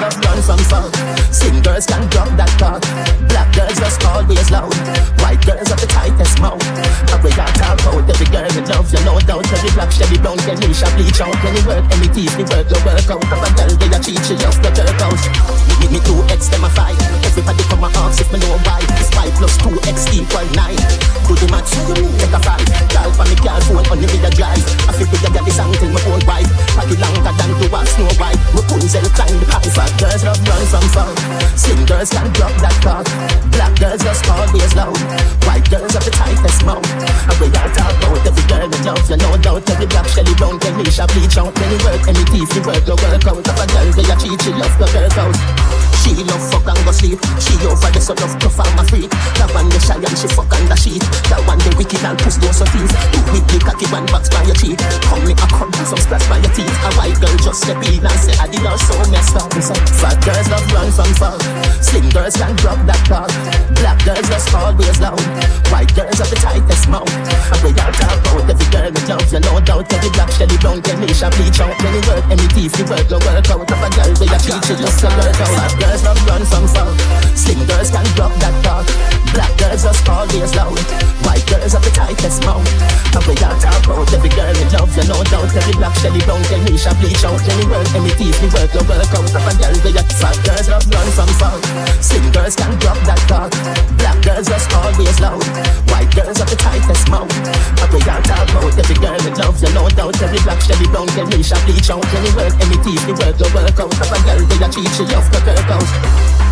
love run from fun. Slim girls can drop that talk. Black girls just always loud. White girls have the tightest mouth. And we got talk about every girl we love, you know doubt. Every black shelly brown, get me shall bleach out. Any work, any teeth, the work, no work out. If a girl they a cheat, she just the jerk out. Me, me, me two X, them a fight. Everybody come and ask if me know why. It's five plus two X equal nine. Do the math, take a five. Girl for me, girl phone, only me the drive. Punzel climb high. Fat girls love run from fun. Slim girls can drop that cock. Black girls just always loud. White girls have the tightest mouth. And we all talk about every girl we love. You know doubt every black shelly brown, Kenisha bleach out. Any work, any teeth, the work, no work out. If a girl they a cheat, she love the work out. She love fuck and go sleep. She over the so love to farm a freak. That one the shy and she fuck on the sheet. That one the wicked and push those so teeth. Two weekly cocky one box by your cheek. Come step in and say I did not so messed up. Fat girls love run from fun. Slim girls can drop that dog. Black girls just always loud. White girls have the tightest mouth. And we all talk about every girl we love. You know doubt every black shelly brown Kenisha bleach out. Any work, any teeth, the work, no work out. If a girl they a she just a work. Fat girls love run from fun. Every black shelly brown Kenisha bleach out. Work, any teeth, the work, no work out. If a girl they a fat girls love run from fun. Slim girls can drop that dog. Black girls just always loud. White girls have the tightest mouth. And we all talk about every girl we love. You know doubt every black shelly brown Kenisha bleach out. Work, any teeth, the work, no work out. If a girl they a cheat, she love the work out.